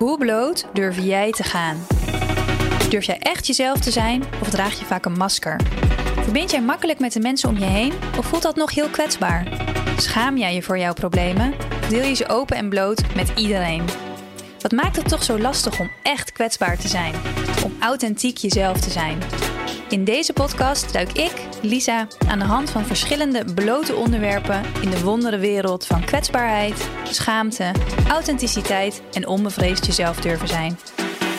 Hoe bloot durf jij te gaan? Durf jij echt jezelf te zijn of draag je vaak een masker? Verbind jij makkelijk met de mensen om je heen of voelt dat nog heel kwetsbaar? Schaam jij je voor jouw problemen? Deel je ze open en bloot met iedereen? Wat maakt het toch zo lastig om echt kwetsbaar te zijn? Om authentiek jezelf te zijn? In deze podcast duik ik, Lisa, aan de hand van verschillende blote onderwerpen in de wondere wereld van kwetsbaarheid, schaamte, authenticiteit en onbevreesd jezelf durven zijn.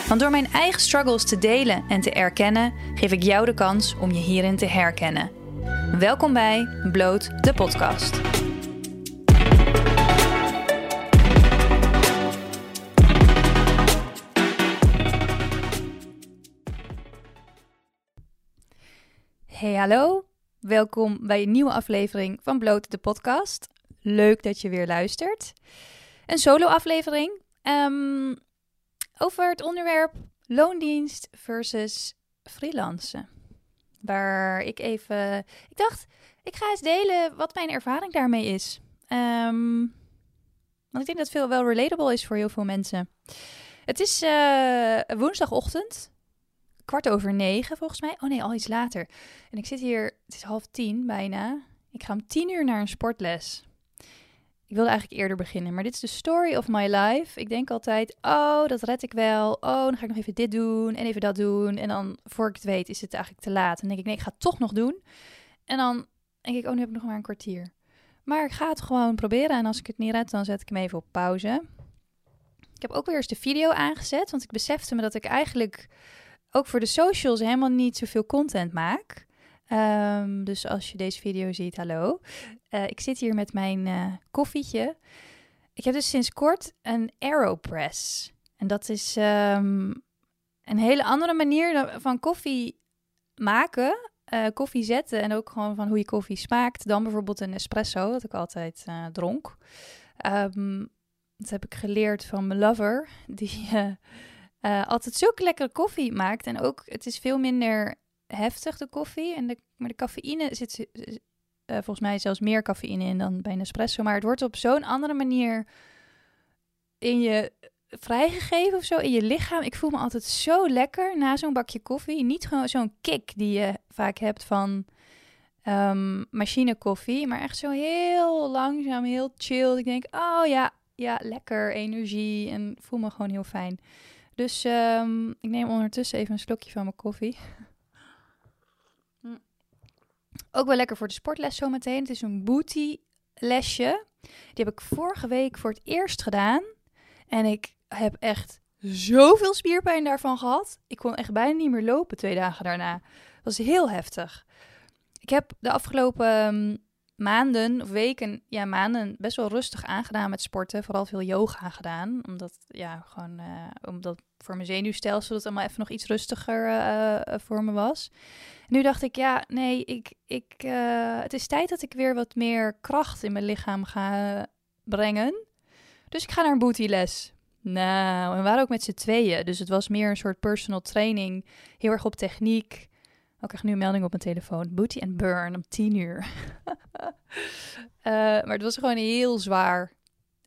Want door mijn eigen struggles te delen en te erkennen, geef ik jou de kans om je hierin te herkennen. Welkom bij Bloot de podcast. Hey hallo, welkom bij een nieuwe aflevering van Bloot de podcast. Leuk dat je weer luistert. Een solo aflevering ehm, over het onderwerp loondienst versus freelancen. Waar ik even, ik dacht, ik ga eens delen wat mijn ervaring daarmee is. Ehm, want ik denk dat veel wel relatable is voor heel veel mensen. Het is uh, woensdagochtend, kwart over negen volgens mij. Oh nee, al iets later. En ik zit hier, het is half tien bijna. Ik ga om tien uur naar een sportles. Ik wilde eigenlijk eerder beginnen, maar dit is de story of my life. Ik denk altijd, oh, dat red ik wel. Oh, dan ga ik nog even dit doen en even dat doen. En dan, voor ik het weet, is het eigenlijk te laat. En denk ik, nee, ik ga het toch nog doen. En dan denk ik, oh, nu heb ik nog maar een kwartier. Maar ik ga het gewoon proberen. En als ik het niet red, dan zet ik hem even op pauze. Ik heb ook weer eens de video aangezet, want ik besefte me dat ik eigenlijk ook voor de socials helemaal niet zoveel content maak. Um, dus als je deze video ziet, hallo. Uh, ik zit hier met mijn uh, koffietje. Ik heb dus sinds kort een Aeropress. En dat is um, een hele andere manier van koffie maken. Uh, koffie zetten en ook gewoon van hoe je koffie smaakt. Dan bijvoorbeeld een espresso, dat ik altijd dronk. Um, dat heb ik geleerd van mijn lover. Die uh, altijd zulke lekkere koffie maakt. En ook, het is veel minder heftig, de koffie. En de, maar de cafeïne zit uh, volgens mij zelfs meer cafeïne in dan bij een espresso. Maar het wordt op zo'n andere manier in je vrijgegeven of zo, in je lichaam. Ik voel me altijd zo lekker na zo'n bakje koffie. Niet gewoon zo'n kick die je vaak hebt van um, machine koffie. Maar echt zo heel langzaam, heel chill. Ik denk, oh ja, ja, lekker, energie. En voel me gewoon heel fijn. Dus um, ik neem ondertussen even een slokje van mijn koffie. Ook wel lekker voor de sportles zometeen. Het is een booty lesje. Die heb ik vorige week voor het eerst gedaan. En ik heb echt zoveel spierpijn daarvan gehad. Ik kon echt bijna niet meer lopen twee dagen daarna. Dat was heel heftig. Ik heb de afgelopen um, maanden of weken, ja, maanden best wel rustig aangedaan met sporten. Vooral veel yoga gedaan. Omdat, ja, gewoon, uh, omdat voor mijn zenuwstelsel het allemaal even nog iets rustiger uh, voor me was. En nu dacht ik, ja, nee, ik, ik, het is tijd dat ik weer wat meer kracht in mijn lichaam ga brengen. Dus ik ga naar een bootyles. Nou, we waren ook met z'n tweeën. Dus het was meer een soort personal training. Heel erg op techniek. Ik krijg nu een melding op mijn telefoon. Booty and burn om tien uur. uh, maar het was gewoon heel zwaar.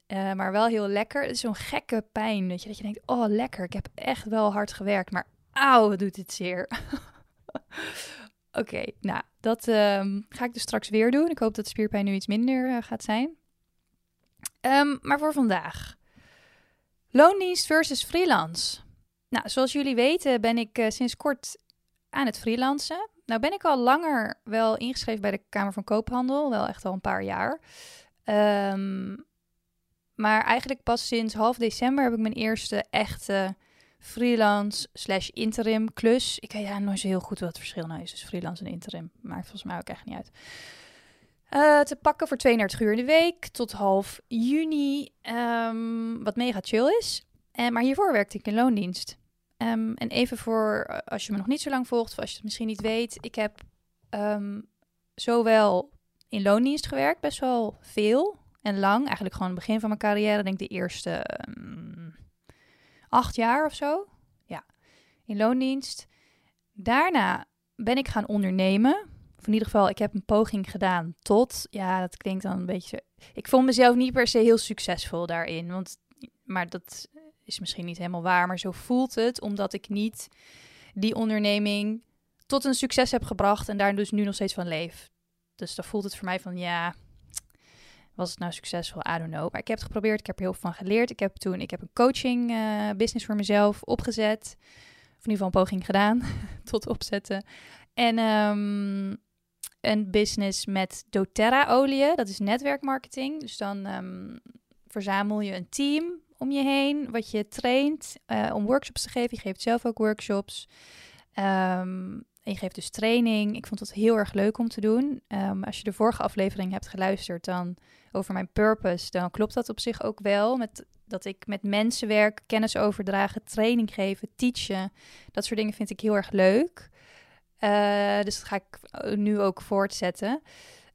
Uh, maar wel heel lekker. Het is zo'n gekke pijn. Weet je, dat je denkt, oh lekker. Ik heb echt wel hard gewerkt. Maar auw, doet dit zeer. Oké, nou, dat um, ga ik dus straks weer doen. Ik hoop dat spierpijn nu iets minder uh, gaat zijn. Um, maar voor vandaag. Loondienst versus freelance. Nou, zoals jullie weten ben ik sinds kort aan het freelancen. Nou ben ik al langer wel ingeschreven bij de Kamer van Koophandel, wel echt al een paar jaar. Um, maar eigenlijk pas sinds half december heb ik mijn eerste echte freelance slash interim klus. Ik weet ja nooit zo heel goed wat het verschil nou is tussen freelance en interim. Maakt volgens mij ook echt niet uit. Uh, te pakken voor 32 uur in de week tot half juni. Um, wat mega chill is. Uh, maar hiervoor werkte ik in loondienst. Um, en even voor uh, als je me nog niet zo lang volgt, of als je het misschien niet weet. Ik heb um, zowel in loondienst gewerkt, best wel veel en lang. Eigenlijk gewoon het begin van mijn carrière. Denk de eerste um, acht jaar of zo. Ja, in loondienst. Daarna ben ik gaan ondernemen. Of in ieder geval, ik heb een poging gedaan tot. Ja, dat klinkt dan een beetje. Ik vond mezelf niet per se heel succesvol daarin. Want, maar dat is misschien niet helemaal waar, maar zo voelt het, omdat ik niet die onderneming tot een succes heb gebracht en daar dus nu nog steeds van leef. Dus dan voelt het voor mij van ja, was het nou succesvol? I don't know. Maar ik heb het geprobeerd, ik heb er heel veel van geleerd. Ik heb toen ik heb een coaching uh, business voor mezelf opgezet. Of in ieder geval een poging gedaan tot opzetten. En um, een business met doTERRA-olie. Dat is netwerkmarketing. Dus dan um, verzamel je een team om je heen, wat je traint uh, om workshops te geven. Je geeft zelf ook workshops. Um, en je geeft dus training. Ik vond het heel erg leuk om te doen. Um, als je de vorige aflevering hebt geluisterd dan over mijn purpose, dan klopt dat op zich ook wel. Met, dat ik met mensen werk, kennis overdragen, training geven, teachen. Dat soort dingen vind ik heel erg leuk. Uh, dus dat ga ik nu ook voortzetten.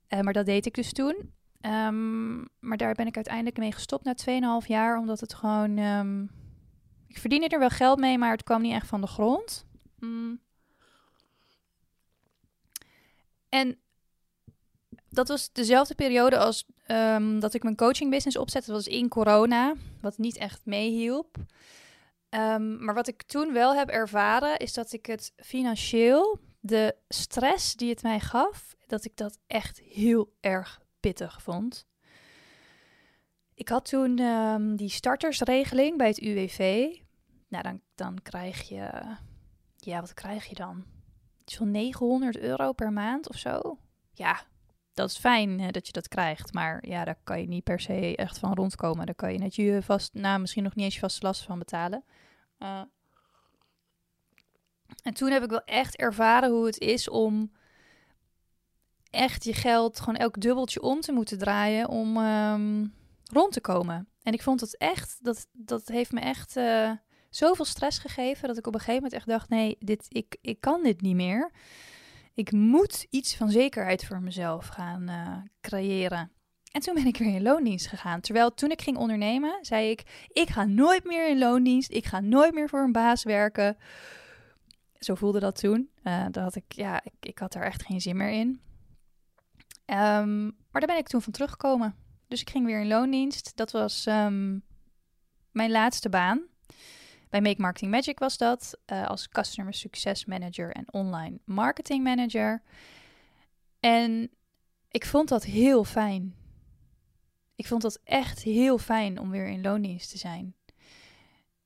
Uh, maar dat deed ik dus toen. Um, maar daar ben ik uiteindelijk mee gestopt na 2,5 jaar, omdat het gewoon. Um, ik verdiende er wel geld mee, maar het kwam niet echt van de grond. Mm. En dat was dezelfde periode als um, dat ik mijn coaching business opzette. Dat was in corona, wat niet echt meehielp. Maar wat ik toen wel heb ervaren, is dat ik het financieel, de stress die het mij gaf, dat ik dat echt heel erg pittig vond. Ik had toen um, die startersregeling bij het UWV. Nou, dan, dan krijg je. Ja, wat krijg je dan? Zo'n 900 euro per maand of zo. Ja, dat is fijn hè, dat je dat krijgt. Maar ja, daar kan je niet per se echt van rondkomen. Daar kan je net je vast, nou misschien nog niet eens je vast last van betalen. Uh, en toen heb ik wel echt ervaren hoe het is om echt je geld gewoon elk dubbeltje om te moeten draaien om um, rond te komen. En ik vond het echt, dat, dat heeft me echt uh, zoveel stress gegeven dat ik op een gegeven moment echt dacht: nee, dit, ik, ik kan dit niet meer. Ik moet iets van zekerheid voor mezelf gaan uh, creëren. En toen ben ik weer in loondienst gegaan. Terwijl toen ik ging ondernemen, zei ik: Ik ga nooit meer in loondienst. Ik ga nooit meer voor een baas werken. Zo voelde dat toen. Uh, had ik, ja, ik, ik had daar echt geen zin meer in. Um, maar daar ben ik toen van teruggekomen. Dus ik ging weer in loondienst. Dat was um, mijn laatste baan. Bij Make Marketing Magic was dat uh, als Customer Success Manager en Online Marketing Manager. En ik vond dat heel fijn. Ik vond dat echt heel fijn om weer in loondienst te zijn.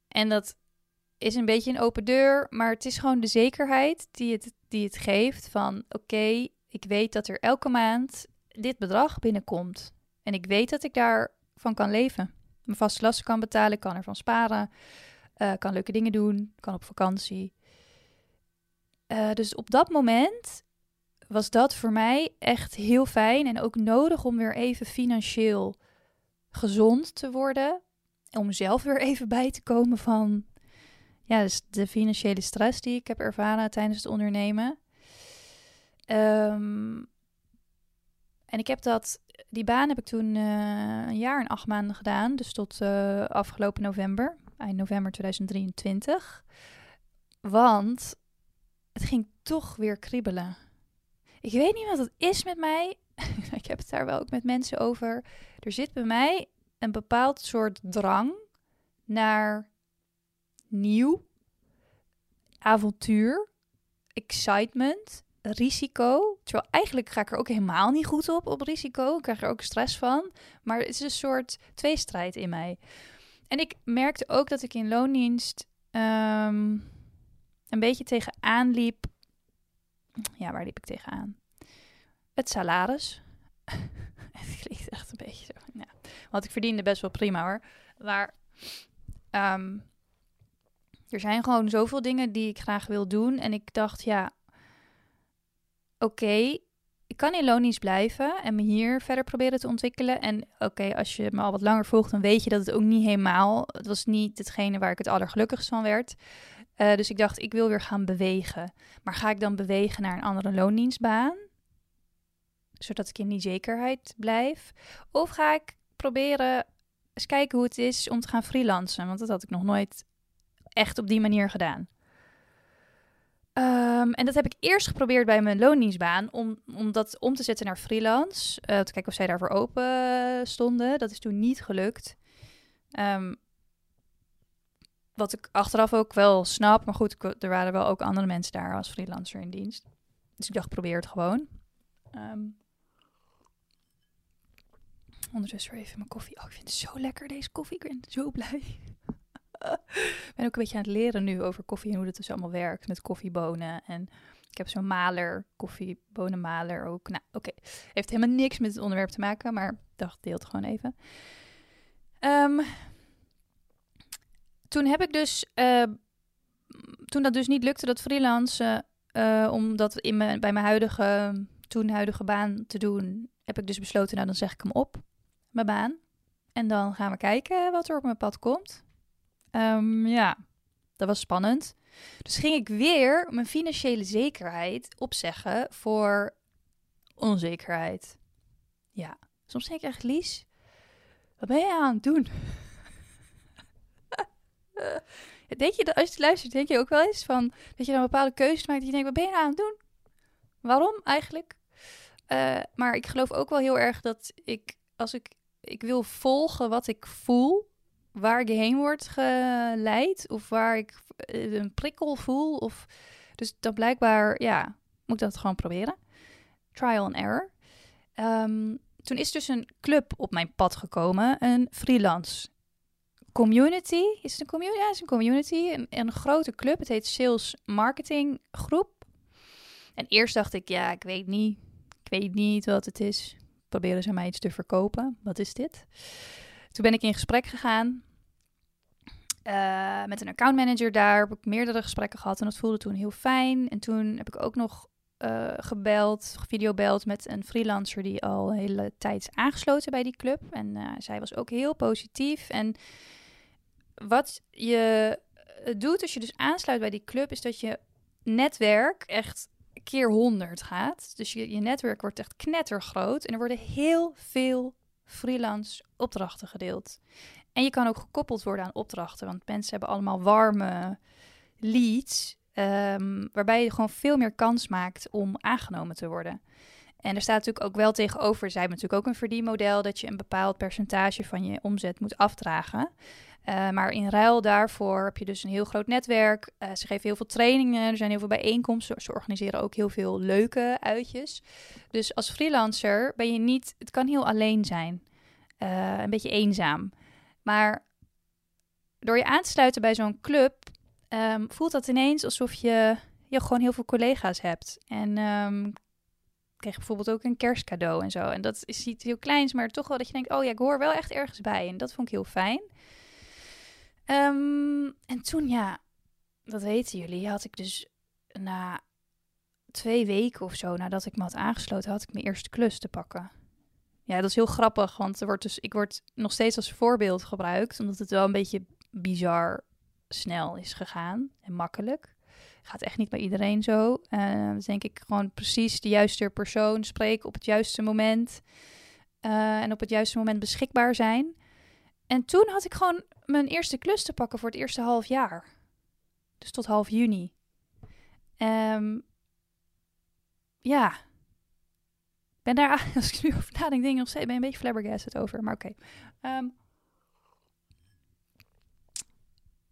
En dat is een beetje een open deur, maar het is gewoon de zekerheid die het, die het geeft van oké, ik weet dat er elke maand dit bedrag binnenkomt. En ik weet dat ik daarvan kan leven. Mijn vaste lasten kan betalen, kan ervan sparen. Uh, kan leuke dingen doen, kan op vakantie. Uh, dus op dat moment was dat voor mij echt heel fijn en ook nodig om weer even financieel gezond te worden. Om zelf weer even bij te komen van ja, dus de financiële stress die ik heb ervaren tijdens het ondernemen. Um, en ik heb dat, die baan heb ik toen uh, een jaar en acht maanden gedaan, dus tot uh, afgelopen november eind november 2023. Want het ging toch weer kriebelen. Ik weet niet wat het is met mij. ik heb het daar wel ook met mensen over. Er zit bij mij een bepaald soort drang naar nieuw, avontuur, excitement, risico. Terwijl eigenlijk ga ik er ook helemaal niet goed op, op risico. Ik krijg er ook stress van. Maar het is een soort tweestrijd in mij. En ik merkte ook dat ik in loondienst um, een beetje tegenaan liep. Ja, waar liep ik tegenaan? Het salaris. het klinkt echt een beetje zo. Ja. Want ik verdiende best wel prima hoor. Maar um, er zijn gewoon zoveel dingen die ik graag wil doen. En ik dacht, ja, oké, ik kan in loondienst blijven en me hier verder proberen te ontwikkelen. En oké, als je me al wat langer volgt, dan weet je dat het ook niet helemaal. Het was niet hetgene waar ik het allergelukkigst van werd. Uh, dus ik dacht, ik wil weer gaan bewegen. Maar ga ik dan bewegen naar een andere loondienstbaan? Zodat ik in die zekerheid blijf. Of ga ik proberen eens kijken hoe het is om te gaan freelancen? Want dat had ik nog nooit echt op die manier gedaan. Um, en dat heb ik eerst geprobeerd bij mijn loondienstbaan om, om dat om te zetten naar freelance. Uh, te kijken of zij daarvoor open stonden. Dat is toen niet gelukt. Um, wat ik achteraf ook wel snap. Maar goed, er waren wel ook andere mensen daar als freelancer in dienst. Dus ik dacht, probeer het gewoon. Um, ondertussen weer even mijn koffie. Oh, ik vind het zo lekker deze koffie. Ik ben zo blij. Ik ben ook een beetje aan het leren nu over koffie en hoe het dus allemaal werkt met koffiebonen. En ik heb zo'n maler, koffiebonenmaler ook. Nou, oké. Heeft helemaal niks met het onderwerp te maken, maar dacht, deel het gewoon even. Um, toen heb ik dus, uh, toen dat dus niet lukte, dat freelance, uh, om dat in mijn, bij mijn huidige, toen huidige baan te doen, heb ik dus besloten, nou dan zeg ik hem op, mijn baan. En dan gaan we kijken wat er op mijn pad komt. Um, ja, dat was spannend. Dus ging ik weer mijn financiële zekerheid opzeggen voor onzekerheid. Ja, soms denk ik echt, Lies, wat ben je aan het doen? denk je dat als je luistert, denk je ook wel eens van dat je dan een bepaalde keuze maakt. Dat je denkt, wat ben je nou aan het doen? Waarom eigenlijk? Uh, maar ik geloof ook wel heel erg dat ik, als ik, ik wil volgen wat ik voel, waar ik heen word geleid, of waar ik eh, een prikkel voel, of dus dan blijkbaar, ja, moet ik dat gewoon proberen. Trial and error. Um, toen is dus een club op mijn pad gekomen, een freelance community. Is het een community? Is een community. Een grote club. Het heet Sales Marketing Groep. En eerst dacht ik, ja, ik weet niet. Ik weet niet wat het is. Proberen ze mij iets te verkopen. Wat is dit? Toen ben ik in gesprek gegaan. Uh, met een accountmanager daar heb ik meerdere gesprekken gehad en dat voelde toen heel fijn. En toen heb ik ook nog uh, gebeld, videobeld met een freelancer die al een hele tijd is aangesloten bij die club. En uh, zij was ook heel positief. En wat je eh, doet als je dus aansluit bij die club, is dat je netwerk echt keer 100 gaat. Dus je, je netwerk wordt echt knettergroot en er worden heel veel freelance opdrachten gedeeld. En je kan ook gekoppeld worden aan opdrachten, want mensen hebben allemaal warme leads, um, waarbij je gewoon veel meer kans maakt om aangenomen te worden. En er staat natuurlijk ook wel tegenover, zij hebben natuurlijk ook een verdienmodel, dat je een bepaald percentage van je omzet moet afdragen. Uh, maar in ruil daarvoor heb je dus een heel groot netwerk. Uh, ze geven heel veel trainingen, er zijn heel veel bijeenkomsten. Ze organiseren ook heel veel leuke uitjes. Dus als freelancer ben je niet, het kan heel alleen zijn. Uh, een beetje eenzaam. Maar door je aan te sluiten bij zo'n club, um, voelt dat ineens alsof je, je gewoon heel veel collega's hebt. En um, kreeg bijvoorbeeld ook een kerstcadeau en zo. En dat is iets heel kleins, maar toch wel dat je denkt, oh ja, ik hoor wel echt ergens bij. En dat vond ik heel fijn. Um, en toen, ja, dat weten jullie, had ik dus na twee weken of zo nadat ik me had aangesloten, had ik mijn eerste klus te pakken. Ja, dat is heel grappig, want er wordt dus, ik word nog steeds als voorbeeld gebruikt, omdat het wel een beetje bizar snel is gegaan en makkelijk. Gaat echt niet bij iedereen zo. Uh, denk ik gewoon precies de juiste persoon spreken op het juiste moment. Uh, en op het juiste moment beschikbaar zijn. En toen had ik gewoon mijn eerste klus te pakken voor het eerste half jaar. Dus tot half juni. Um, ja. Ben daar, als ik nu over nadenk, denk ik nog steeds, ben een beetje flabbergasted over. Maar oké. Um,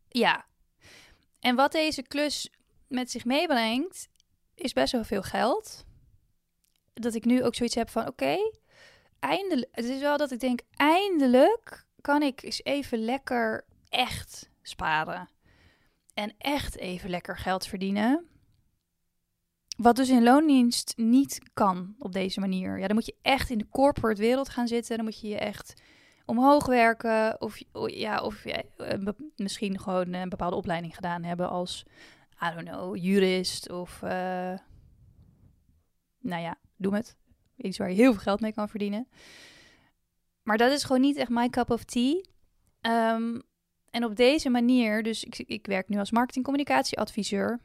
ja. En wat deze klus met zich meebrengt, is best wel veel geld. Dat ik nu ook zoiets heb van, oké, eindelijk. Het is wel dat ik denk, eindelijk kan ik eens even lekker echt sparen. En echt even lekker geld verdienen. Wat dus in loondienst niet kan op deze manier. Ja, dan moet je echt in de corporate wereld gaan zitten. Dan moet je je echt omhoog werken. Of, ja, of ja, misschien gewoon een bepaalde opleiding gedaan hebben als, I don't know, jurist of, uh, nou ja, doe het. Iets waar je heel veel geld mee kan verdienen. Maar dat is gewoon niet echt my cup of tea. Um, en op deze manier, dus ik, ik werk nu als marketingcommunicatieadviseur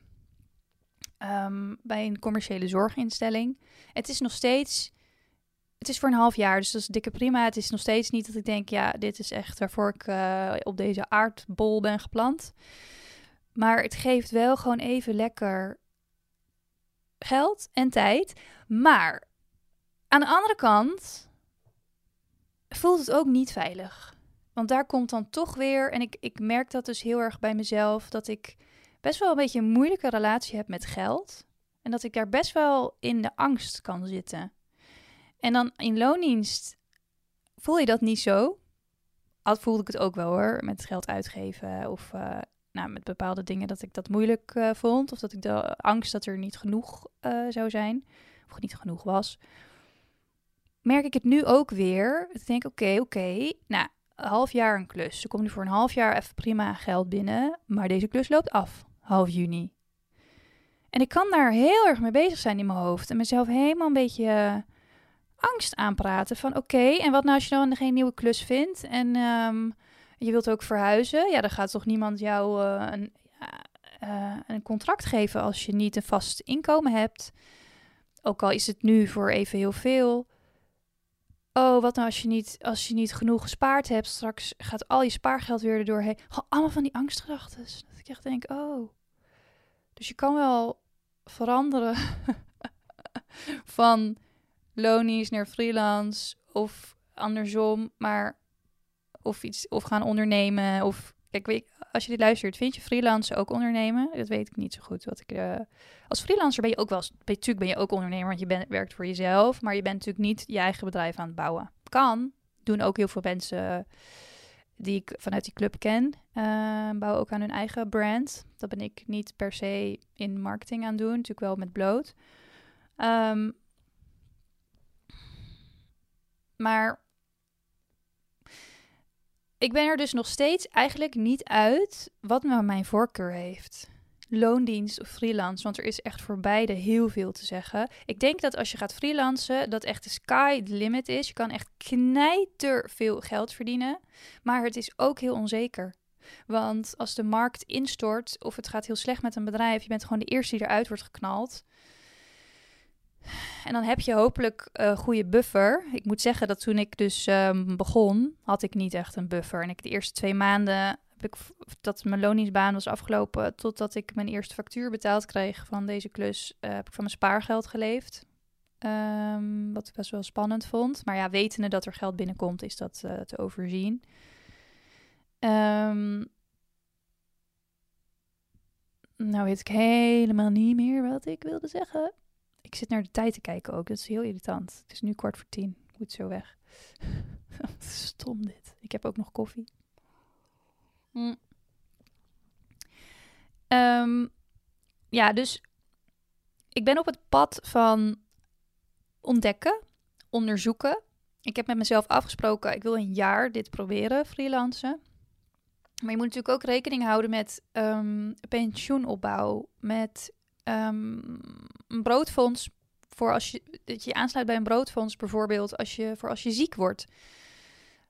um, bij een commerciële zorginstelling. Het is nog steeds, het is voor een half jaar, dus dat is dikke prima. Het is nog steeds niet dat ik denk, ja, dit is echt waarvoor ik uh, op deze aardbol ben geplant. Maar het geeft wel gewoon even lekker geld en tijd. Maar aan de andere kant voelt het ook niet veilig. Want daar komt dan toch weer, en ik, ik merk dat dus heel erg bij mezelf, dat ik best wel een beetje een moeilijke relatie heb met geld. En dat ik daar best wel in de angst kan zitten. En dan in loondienst voel je dat niet zo. Al voelde ik het ook wel hoor, met geld uitgeven of uh, nou, met bepaalde dingen dat ik dat moeilijk uh, vond. Of dat ik de angst dat er niet genoeg uh, zou zijn, of niet genoeg was. Merk ik het nu ook weer. Ik denk, oké, oké, nou, een half jaar een klus. Er komt nu voor een half jaar even prima geld binnen, maar deze klus loopt af, half juni. En ik kan daar heel erg mee bezig zijn in mijn hoofd en mezelf helemaal een beetje angst aanpraten van oké, en wat nou als je dan geen nieuwe klus vindt en um, je wilt ook verhuizen? Ja, dan gaat toch niemand jou uh, een, uh, een contract geven als je niet een vast inkomen hebt. Ook al is het nu voor even heel veel. Oh, wat nou als je niet, als je niet genoeg gespaard hebt? Straks gaat al je spaargeld weer er doorheen. Gewoon allemaal van die angstgedachten. Dat ik echt denk, oh. Dus je kan wel veranderen van lonies naar freelance of andersom, maar of iets of gaan ondernemen of kijk, weet, als je dit luistert, vind je freelance ook ondernemen? Dat weet ik niet zo goed. Wat ik, uh, als freelancer ben je ook wel, natuurlijk ben je ook ondernemer, want je bent, werkt voor jezelf, maar je bent natuurlijk niet je eigen bedrijf aan het bouwen. Kan, doen ook heel veel mensen die ik vanuit die club ken, uh, bouwen ook aan hun eigen brand. Dat ben ik niet per se in marketing aan doen, natuurlijk wel met bloot. Um, maar ik ben er dus nog steeds eigenlijk niet uit wat nou mijn voorkeur heeft. Loondienst of freelance, want er is echt voor beide heel veel te zeggen. Ik denk dat als je gaat freelancen, dat echt de sky the limit is. Je kan echt knijter veel geld verdienen, maar het is ook heel onzeker. Want als de markt instort of het gaat heel slecht met een bedrijf, je bent gewoon de eerste die eruit wordt geknald. En dan heb je hopelijk een goede buffer. Ik moet zeggen dat toen ik dus um, begon, had ik niet echt een buffer. En ik de eerste twee maanden heb ik dat mijn loningsbaan was afgelopen, totdat ik mijn eerste factuur betaald kreeg van deze klus, uh, heb ik van mijn spaargeld geleefd. Um, wat ik best wel spannend vond. Maar ja, wetende dat er geld binnenkomt, is dat uh, te overzien. Um, nou weet ik helemaal niet meer wat ik wilde zeggen. Ik zit naar de tijd te kijken ook. Dat is heel irritant. Het is nu kwart voor tien. Moet zo weg. Stom dit. Ik heb ook nog koffie. Mm. Um, ja, dus ik ben op het pad van ontdekken, onderzoeken. Ik heb met mezelf afgesproken, ik wil een jaar dit proberen, freelancen. Maar je moet natuurlijk ook rekening houden met um, pensioenopbouw, met um, een broodfonds voor als je dat je aansluit bij een broodfonds bijvoorbeeld als je voor als je ziek wordt.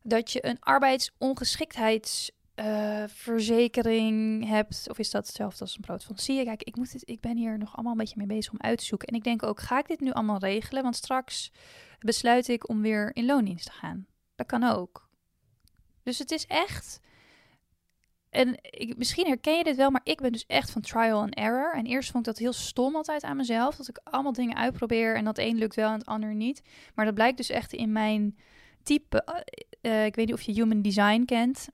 Dat je een arbeidsongeschiktheidsverzekering uh, hebt. Of is dat hetzelfde als een broodfonds? Zie je, kijk, ik, moet dit, ik ben hier nog allemaal een beetje mee bezig om uit te zoeken. En ik denk ook, ga ik dit nu allemaal regelen? Want straks besluit ik om weer in loondienst te gaan. Dat kan ook. Dus het is echt en ik, misschien herken je dit wel, maar ik ben dus echt van trial and error. En eerst vond ik dat heel stom altijd aan mezelf. Dat ik allemaal dingen uitprobeer en dat een lukt wel en het ander niet. Maar dat blijkt dus echt in mijn type. Uh, ik weet niet of je human design kent.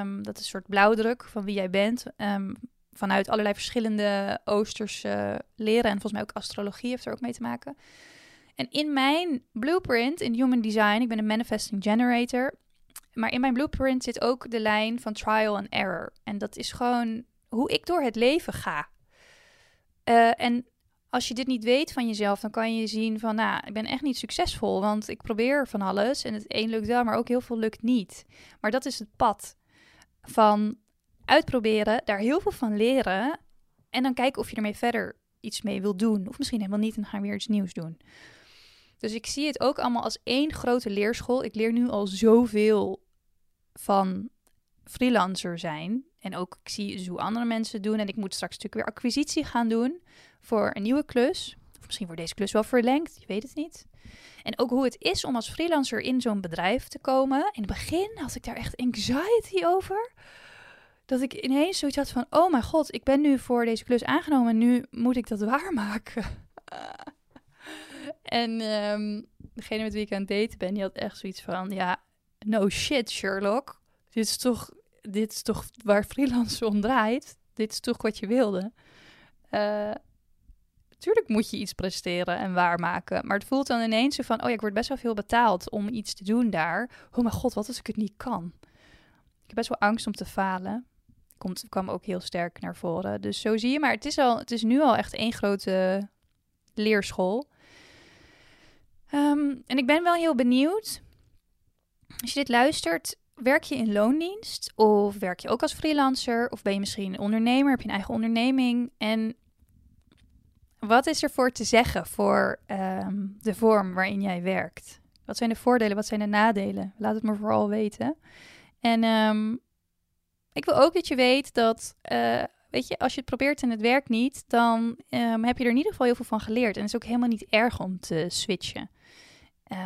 Um, dat is een soort blauwdruk van wie jij bent. Um, vanuit allerlei verschillende Oosterse leren. En volgens mij ook astrologie heeft er ook mee te maken. En in mijn blueprint in human design, ik ben een manifesting generator maar in mijn blueprint zit ook de lijn van trial and error. En dat is gewoon hoe ik door het leven ga. Uh, en als je dit niet weet van jezelf, dan kan je zien van, nou, ik ben echt niet succesvol, want ik probeer van alles en het een lukt wel, maar ook heel veel lukt niet. Maar dat is het pad van uitproberen, daar heel veel van leren en dan kijken of je ermee verder iets mee wil doen. Of misschien helemaal niet en gaan we weer iets nieuws doen. Dus ik zie het ook allemaal als één grote leerschool. Ik leer nu al zoveel van freelancer zijn. En ook ik zie dus hoe andere mensen doen. En ik moet straks natuurlijk weer acquisitie gaan doen voor een nieuwe klus. Of misschien wordt deze klus wel verlengd, je weet het niet. En ook hoe het is om als freelancer in zo'n bedrijf te komen. In het begin had ik daar echt anxiety over. Dat ik ineens zoiets had van: oh mijn god, ik ben nu voor deze klus aangenomen en nu moet ik dat waarmaken. en um, degene met wie ik aan het daten ben, die had echt zoiets van: ja, no shit, Sherlock. dit is toch, dit is toch waar freelance om draait. Dit is toch wat je wilde. Uh, tuurlijk moet je iets presteren en waarmaken. Maar het voelt dan ineens zo van, oh ja, ik word best wel veel betaald om iets te doen daar. Oh mijn god, wat als ik het niet kan? Ik heb best wel angst om te falen. Komt, kwam ook heel sterk naar voren. Dus zo zie je. Maar het is, al, het is nu al echt één grote leerschool. Ehm, en ik ben wel heel benieuwd. Als je dit luistert, werk je in loondienst? Of werk je ook als freelancer? Of ben je misschien een ondernemer? Heb je een eigen onderneming? En wat is er voor te zeggen voor ehm, de vorm waarin jij werkt? Wat zijn de voordelen? Wat zijn de nadelen? Laat het me vooral weten. En ehm, ik wil ook dat je weet dat, uh, weet je, als je het probeert en het werkt niet, dan ehm, heb je er in ieder geval heel veel van geleerd. En het is ook helemaal niet erg om te switchen.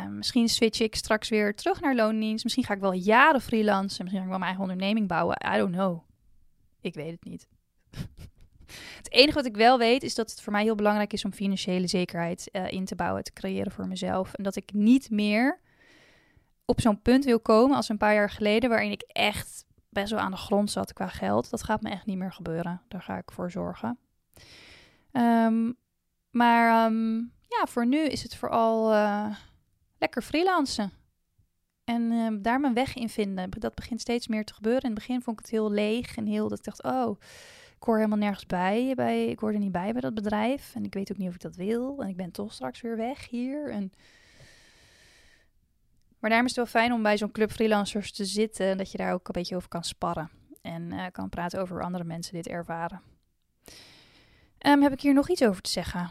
Misschien switch ik straks weer terug naar loondienst. Misschien ga ik wel jaren freelancen. Misschien ga ik wel mijn eigen onderneming bouwen. I don't know. Ik weet het niet. Het enige wat ik wel weet is dat het voor mij heel belangrijk is om financiële zekerheid uh, in te bouwen, te creëren voor mezelf. En dat ik niet meer op zo'n punt wil komen als een paar jaar geleden, waarin ik echt best wel aan de grond zat qua geld. Dat gaat me echt niet meer gebeuren. Daar ga ik voor zorgen. Um, maar um, ja, voor nu is het vooral uh, lekker freelancen. En uh, daar mijn weg in vinden. Dat begint steeds meer te gebeuren. In het begin vond ik het heel leeg en heel dat ik dacht, oh, ik hoor helemaal nergens bij, bij. Ik hoor er niet bij bij dat bedrijf. En ik weet ook niet of ik dat wil. En ik ben toch straks weer weg hier. En... Maar daarom is het wel fijn om bij zo'n club freelancers te zitten. Dat je daar ook een beetje over kan sparren. En uh, kan praten over hoe andere mensen dit ervaren. Um, heb ik hier nog iets over te zeggen?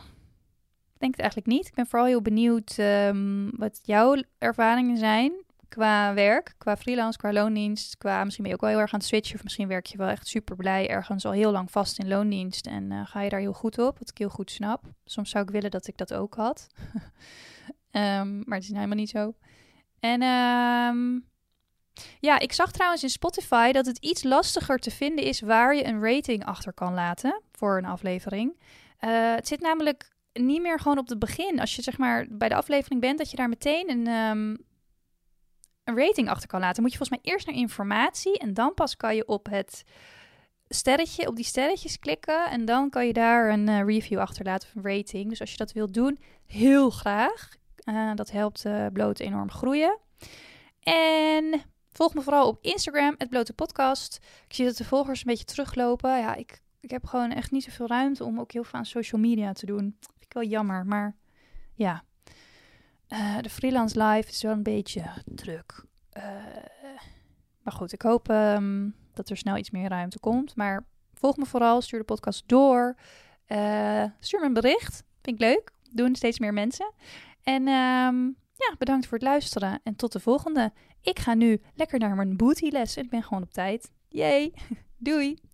Ik denk het eigenlijk niet. Ik ben vooral heel benieuwd um, wat jouw ervaringen zijn qua werk, qua freelance, qua loondienst, qua misschien ben je ook wel heel erg aan het switchen of misschien werk je wel echt super blij ergens al heel lang vast in loondienst en uh, ga je daar heel goed op, wat ik heel goed snap. Soms zou ik willen dat ik dat ook had, um, maar het is helemaal niet zo. En um, ja, ik zag trouwens in Spotify dat het iets lastiger te vinden is waar je een rating achter kan laten voor een aflevering. Uh, het zit namelijk niet meer gewoon op het begin. Als je zeg maar bij de aflevering bent, dat je daar meteen een, um, een rating achter kan laten, moet je volgens mij eerst naar informatie en dan pas kan je op het sterretje, op die sterretjes klikken en dan kan je daar een uh, review achterlaten of een rating. Dus als je dat wilt doen, heel graag. Uh, dat helpt uh, bloot enorm groeien. En volg me vooral op Instagram, het blote podcast. Ik zie dat de volgers een beetje teruglopen. Ja, ik, ik heb gewoon echt niet zoveel ruimte om ook heel veel aan social media te doen. Ik wel jammer, maar ja, uh, de freelance life is wel een beetje druk. Uh, maar goed, ik hoop um, dat er snel iets meer ruimte komt. Maar volg me vooral, stuur de podcast door. Uh, stuur me een bericht, vind ik leuk. Doen steeds meer mensen. En um, ja, bedankt voor het luisteren en tot de volgende. Ik ga nu lekker naar mijn bootyles en ik ben gewoon op tijd. Yay, doei!